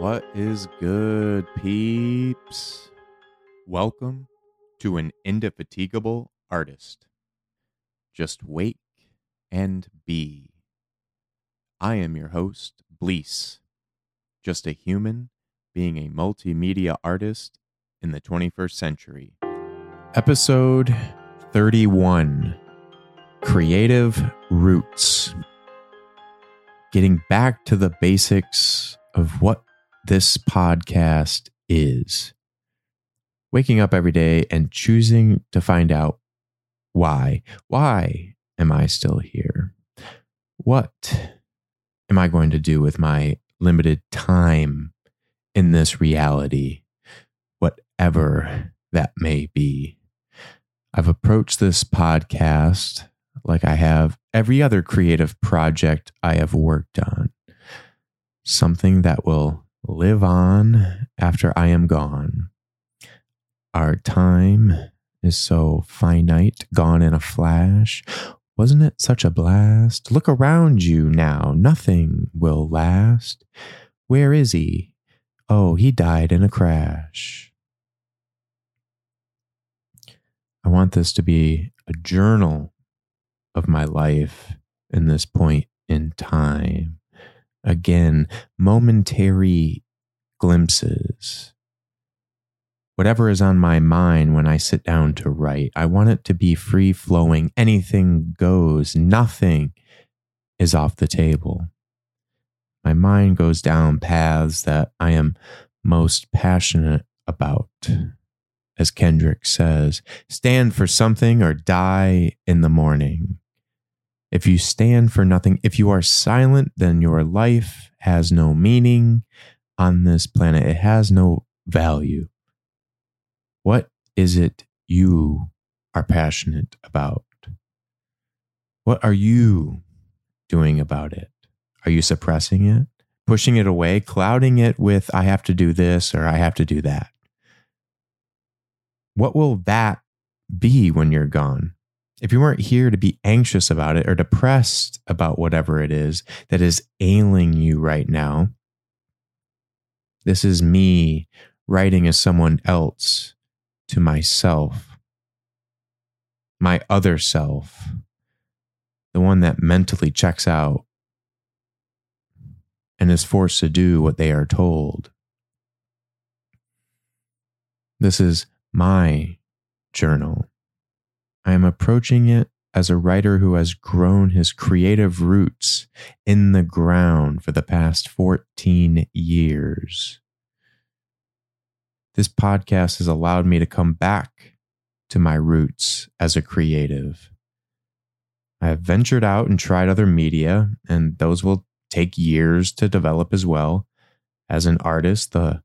What is good, peeps? Welcome to an indefatigable artist. Just wake and be. I am your host, Bleace, just a human being a multimedia artist in the 21st century. Episode 31 Creative Roots. Getting back to the basics of what this podcast is. Waking up every day and choosing to find out why. Why am I still here? What am I going to do with my limited time in this reality, whatever that may be? I've approached this podcast like I have every other creative project I have worked on. Something that will live on after I am gone. Our time is so finite, gone in a flash. Wasn't it such a blast? Look around you now. Nothing will last. Where is he? Oh, he died in a crash. I want this to be a journal of my life in this point in time. Again, momentary glimpses. Whatever is on my mind when I sit down to write, I want it to be free flowing. Anything goes, nothing is off the table. My mind goes down paths that I am most passionate about. As Kendrick says, stand for something or die in the morning. If you stand for nothing, if you are silent, then your life has no meaning on this planet. It has no value. What is it you are passionate about? What are you doing about it? Are you suppressing it, pushing it away, clouding it with, I have to do this or I have to do that? What will that be when you're gone? If you weren't here to be anxious about it or depressed about whatever it is that is ailing you right now, this is me writing as someone else to myself, my other self, the one that mentally checks out and is forced to do what they are told. This is my journal. I am approaching it as a writer who has grown his creative roots in the ground for the past 14 years. This podcast has allowed me to come back to my roots as a creative. I have ventured out and tried other media, and those will take years to develop as well. As an artist, the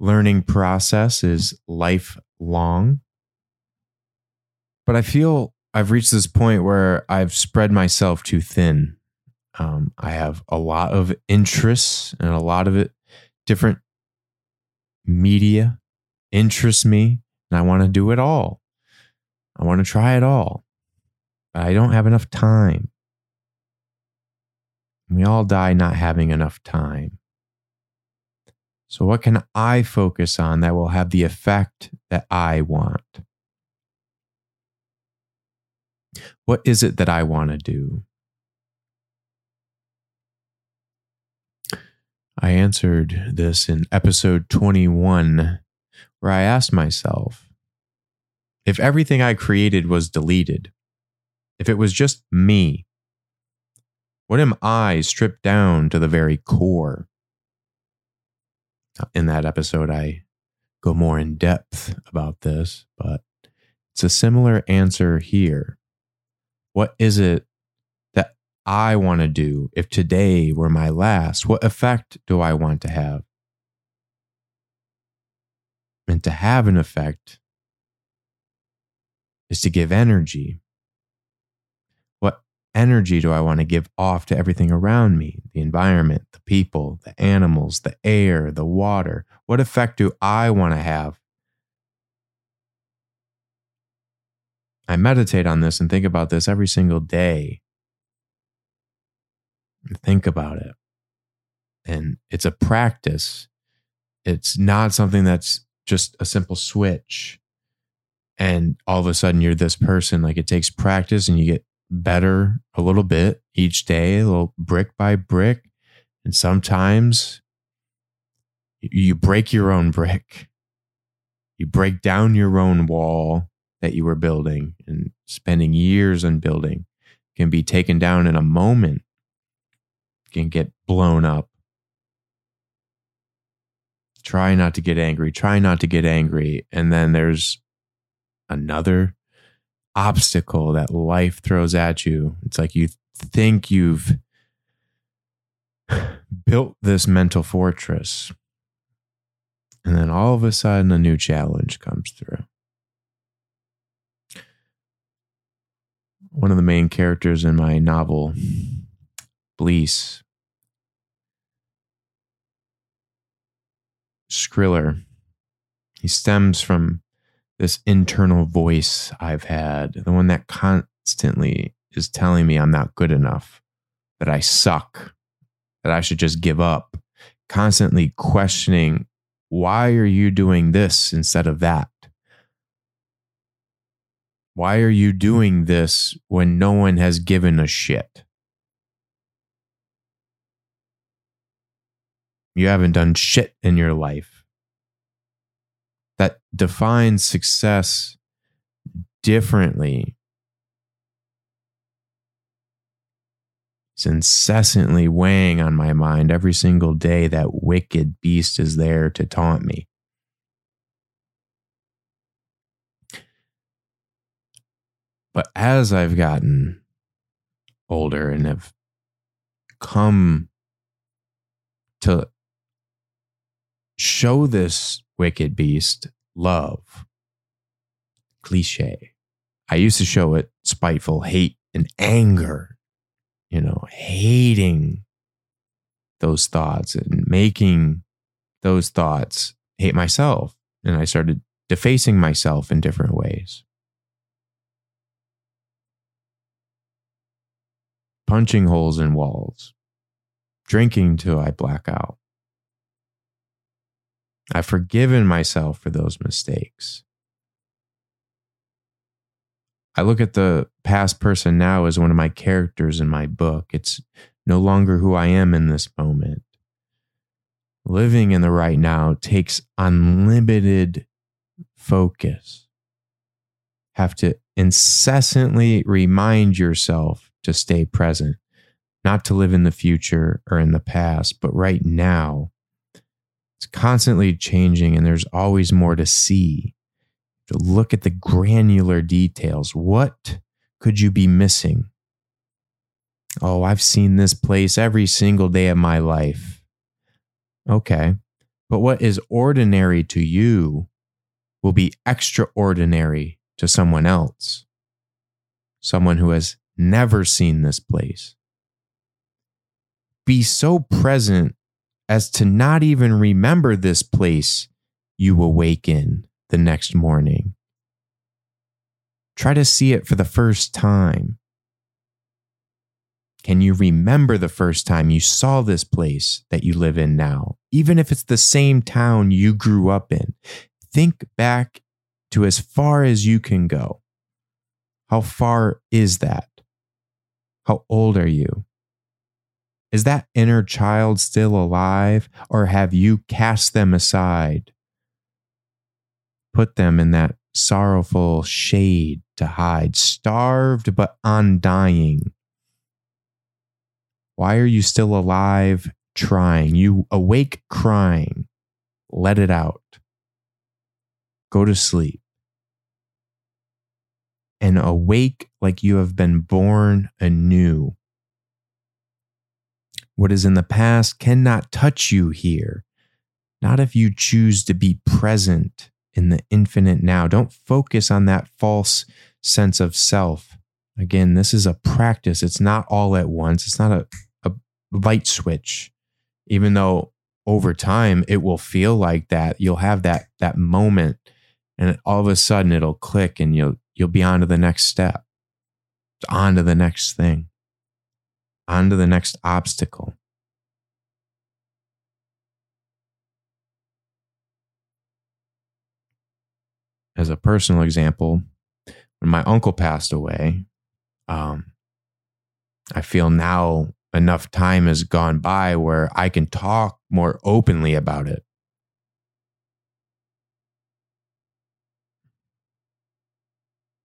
learning process is lifelong. But I feel I've reached this point where I've spread myself too thin. Um, I have a lot of interests and a lot of it different media interests me, and I want to do it all. I want to try it all. But I don't have enough time. We all die not having enough time. So, what can I focus on that will have the effect that I want? What is it that I want to do? I answered this in episode 21, where I asked myself if everything I created was deleted, if it was just me, what am I stripped down to the very core? In that episode, I go more in depth about this, but it's a similar answer here. What is it that I want to do if today were my last? What effect do I want to have? And to have an effect is to give energy. What energy do I want to give off to everything around me? The environment, the people, the animals, the air, the water. What effect do I want to have I meditate on this and think about this every single day. Think about it. And it's a practice. It's not something that's just a simple switch. And all of a sudden you're this person like it takes practice and you get better a little bit each day a little brick by brick. And sometimes you break your own brick. You break down your own wall that you were building and spending years on building can be taken down in a moment can get blown up try not to get angry, try not to get angry. And then there's another obstacle that life throws at you. It's like you think you've built this mental fortress. And then all of a sudden, a new challenge comes through. One of the main characters in my novel, Bleace, Skriller. He stems from this internal voice I've had, the one that constantly is telling me I'm not good enough, that I suck, that I should just give up, constantly questioning, why are you doing this instead of that? Why are you doing this when no one has given a shit? You haven't done shit in your life. That defines success differently. It's incessantly weighing on my mind every single day. That wicked beast is there to taunt me. But as I've gotten older and have come to show this wicked beast love. Cliche. I used to show it spiteful hate and anger, you know, hating those thoughts and making those thoughts hate myself. And I started defacing myself in different ways. Punching holes in walls, drinking till I black out, I've forgiven myself for those mistakes. I look at the past person now as one of my characters in my book. It's no longer who I am in this moment. Living in the right now takes unlimited focus. Have to incessantly remind yourself to stay present, not to live in the future or in the past, but right now it's constantly changing and there's always more to see. To look at the granular details. What could you be missing? Oh, I've seen this place every single day of my life. Okay. But what is ordinary to you will be extraordinary to someone else, someone who has never seen this place. Be so present as to not even remember this place you awaken the next morning. Try to see it for the first time. Can you remember the first time you saw this place that you live in now? Even if it's the same town you grew up in, think back to as far as you can go. How far is that? How old are you? Is that inner child still alive, or have you cast them aside? Put them in that sorrowful shade to hide, starved but undying. Why are you still alive trying? You awake crying. Let it out. Go to sleep. And awake like you have been born anew what is in the past cannot touch you here. Not if you choose to be present in the infinite now. Don't focus on that false sense of self. Again, this is a practice. It's not all at once. It's not a, a light switch. Even though over time it will feel like that, you'll have that that moment and all of a sudden it'll click and you'll you'll be on to the next step, on to the next thing, on to the next obstacle. As a personal example, when my uncle passed away, um, I feel now enough time has gone by where I can talk more openly about it.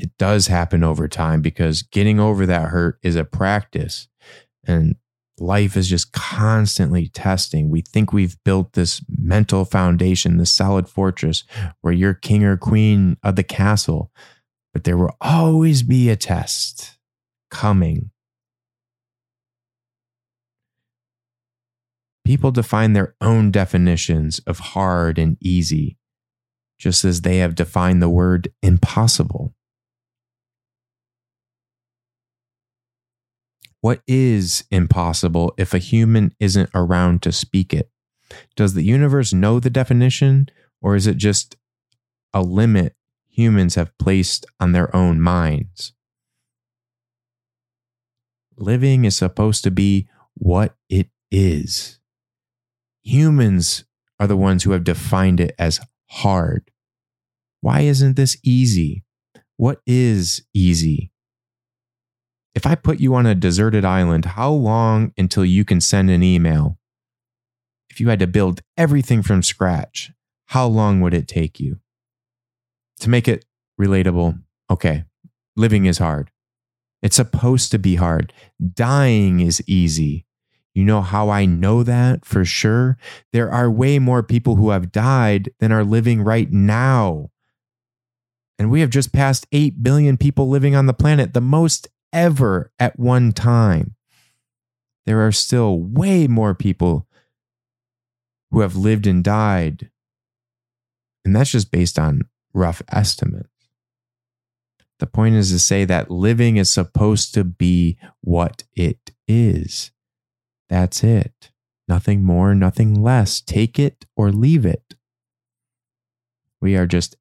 It does happen over time because getting over that hurt is a practice. And life is just constantly testing. We think we've built this mental foundation, this solid fortress where you're king or queen of the castle, but there will always be a test coming. People define their own definitions of hard and easy, just as they have defined the word impossible. What is impossible if a human isn't around to speak it? Does the universe know the definition, or is it just a limit humans have placed on their own minds? Living is supposed to be what it is. Humans are the ones who have defined it as hard. Why isn't this easy? What is easy? If I put you on a deserted island, how long until you can send an email? If you had to build everything from scratch, how long would it take you? To make it relatable, okay, living is hard. It's supposed to be hard. Dying is easy. You know how I know that for sure? There are way more people who have died than are living right now. And we have just passed 8 billion people living on the planet, the most ever at one time. There are still way more people who have lived and died. And that's just based on rough estimates. The point is to say that living is supposed to be what it is. That's it. Nothing more, nothing less. Take it or leave it. We are just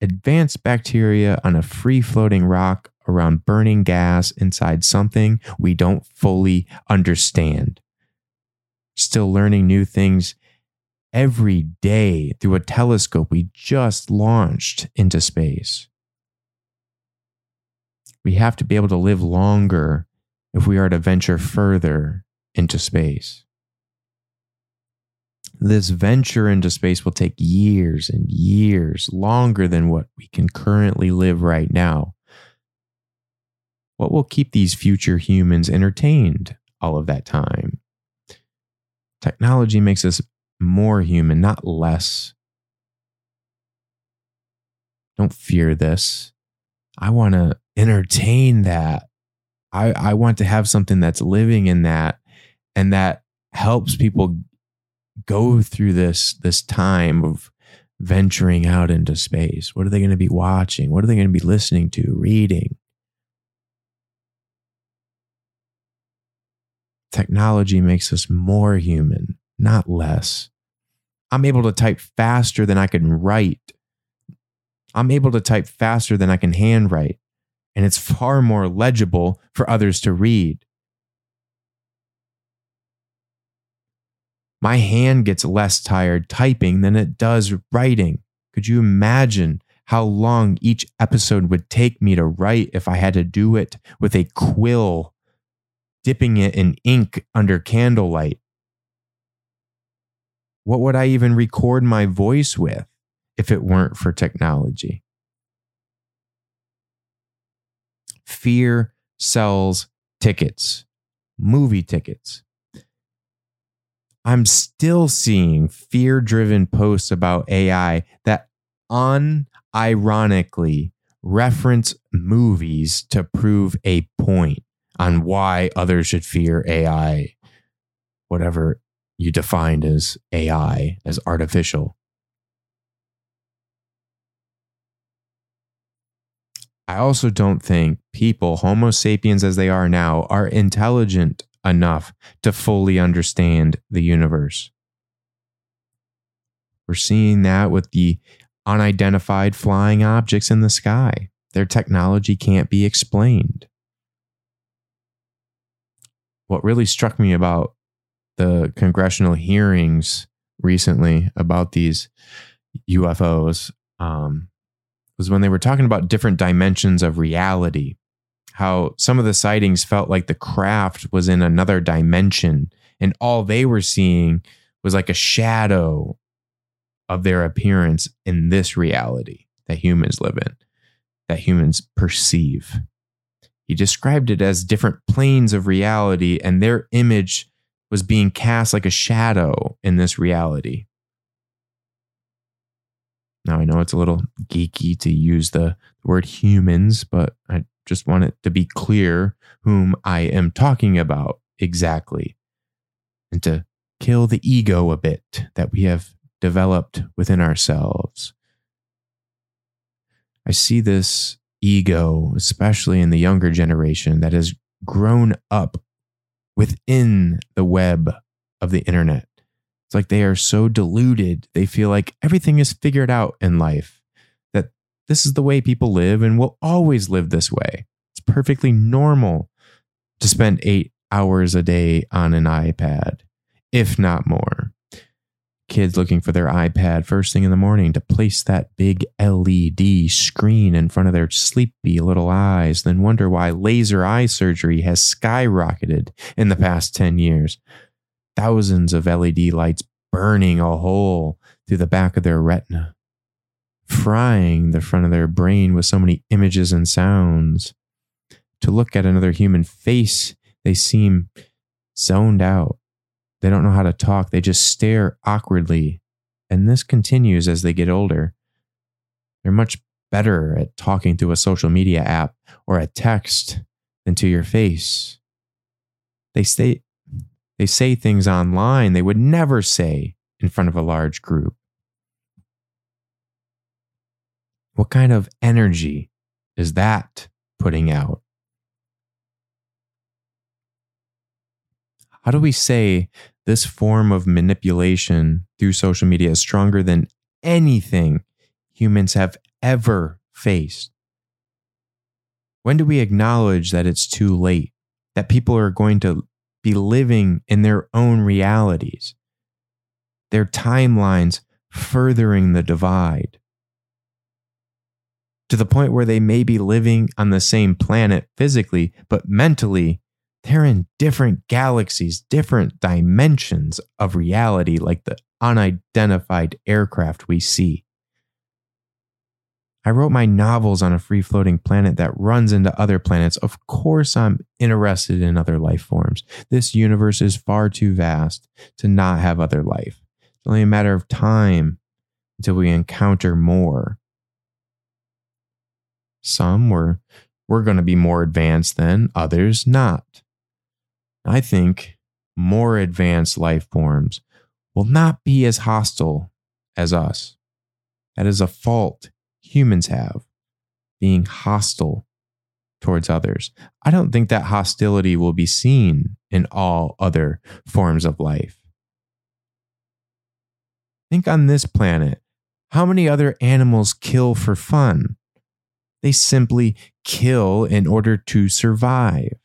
advanced bacteria on a free floating rock around burning gas inside something we don't fully understand. Still learning new things every day through a telescope we just launched into space. We have to be able to live longer if we are to venture further into space. This venture into space will take years and years, longer than what we can currently live right now. What will keep these future humans entertained all of that time? Technology makes us more human, not less. Don't fear this. I want to entertain that. I, I want to have something that's living in that and that helps people go through this this time of venturing out into space. What are they going to be watching? What are they going to be listening to, reading? Technology makes us more human, not less. I'm able to type faster than I can write. I'm able to type faster than I can handwrite, and it's far more legible for others to read. My hand gets less tired typing than it does writing. Could you imagine how long each episode would take me to write if I had to do it with a quill, dipping it in ink under candlelight? What would I even record my voice with if it weren't for technology? Fear sells tickets, movie tickets, I'm still seeing fear driven posts about AI that unironically reference movies to prove a point on why others should fear AI, whatever you defined as AI, as artificial. I also don't think people, Homo sapiens as they are now, are intelligent enough to fully understand the universe. We're seeing that with the unidentified flying objects in the sky. Their technology can't be explained. What really struck me about the congressional hearings recently about these UFOs um, was when they were talking about different dimensions of reality. How some of the sightings felt like the craft was in another dimension, and all they were seeing was like a shadow of their appearance in this reality that humans live in, that humans perceive. He described it as different planes of reality, and their image was being cast like a shadow in this reality. Now, I know it's a little geeky to use the word humans, but I just want it to be clear whom I am talking about exactly and to kill the ego a bit that we have developed within ourselves. I see this ego, especially in the younger generation that has grown up within the web of the internet. It's like they are so deluded. They feel like everything is figured out in life, that this is the way people live and will always live this way. It's perfectly normal to spend eight hours a day on an iPad, if not more kids looking for their iPad first thing in the morning to place that big LED screen in front of their sleepy little eyes, then wonder why laser eye surgery has skyrocketed in the past 10 years. Thousands of LED lights burning a hole through the back of their retina, frying the front of their brain with so many images and sounds. To look at another human face, they seem zoned out they don't know how to talk. They just stare awkwardly. And this continues as they get older. They're much better at talking through a social media app or a text than to your face. They say, they say things online they would never say in front of a large group. What kind of energy is that putting out? How do we say this form of manipulation through social media is stronger than anything humans have ever faced? When do we acknowledge that it's too late, that people are going to be living in their own realities, their timelines furthering the divide? To the point where they may be living on the same planet physically, but mentally they're in different galaxies, different dimensions of reality, like the unidentified aircraft we see. I wrote my novels on a free floating planet that runs into other planets. Of course, I'm interested in other life forms. This universe is far too vast to not have other life. It's only a matter of time until we encounter more. Some were, we're going to be more advanced than, others not. I think more advanced life forms will not be as hostile as us. That is a fault humans have, being hostile towards others. I don't think that hostility will be seen in all other forms of life. Think on this planet. How many other animals kill for fun? They simply kill in order to survive.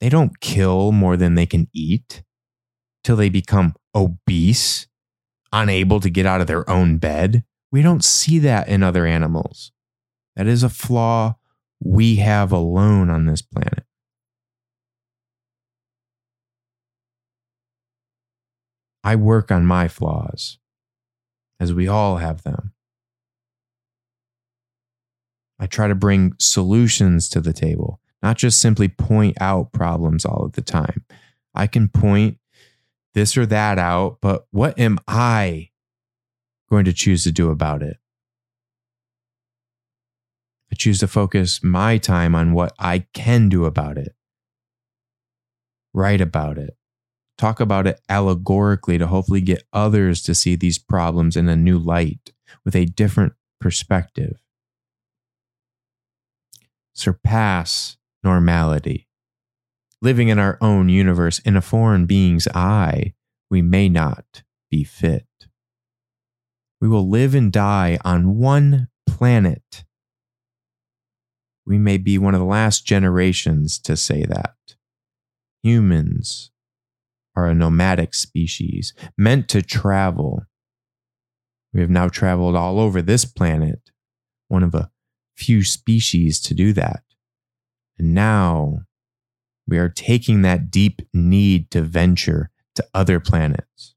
They don't kill more than they can eat till they become obese, unable to get out of their own bed. We don't see that in other animals. That is a flaw we have alone on this planet. I work on my flaws, as we all have them. I try to bring solutions to the table not just simply point out problems all of the time. I can point this or that out, but what am I going to choose to do about it? I choose to focus my time on what I can do about it, write about it, talk about it allegorically to hopefully get others to see these problems in a new light with a different perspective. Surpass normality. Living in our own universe in a foreign being's eye, we may not be fit. We will live and die on one planet. We may be one of the last generations to say that. Humans are a nomadic species meant to travel. We have now traveled all over this planet, one of a few species to do that. And now we are taking that deep need to venture to other planets.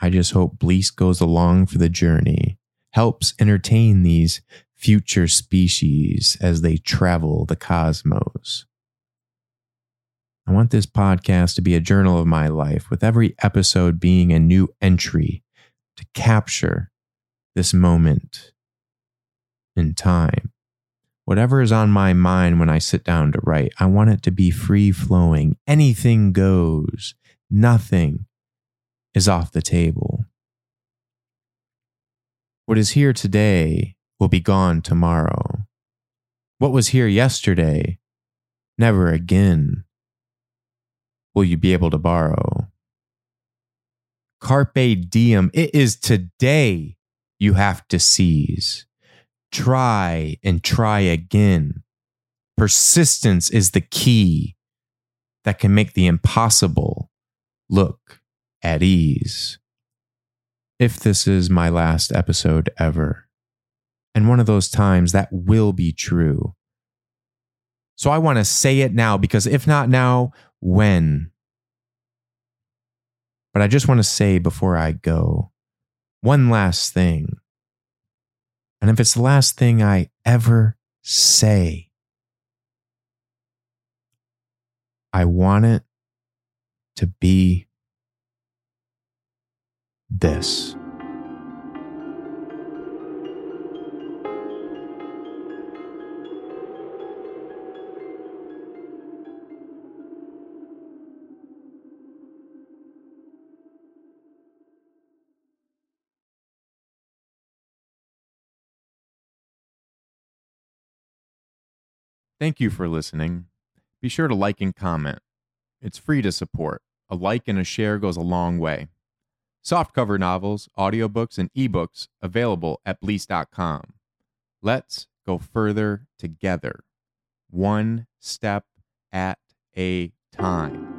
I just hope Bleace goes along for the journey, helps entertain these future species as they travel the cosmos. I want this podcast to be a journal of my life, with every episode being a new entry to capture this moment in time. Whatever is on my mind when I sit down to write, I want it to be free flowing. Anything goes, nothing is off the table. What is here today will be gone tomorrow. What was here yesterday, never again will you be able to borrow. Carpe diem, it is today you have to seize. Try and try again. Persistence is the key that can make the impossible look at ease. If this is my last episode ever, and one of those times that will be true. So I want to say it now because if not now, when? But I just want to say before I go one last thing. And if it's the last thing I ever say, I want it to be this. Thank you for listening. Be sure to like and comment. It's free to support. A like and a share goes a long way. Softcover novels, audiobooks, and ebooks available at Bleace.com. Let's go further together, one step at a time.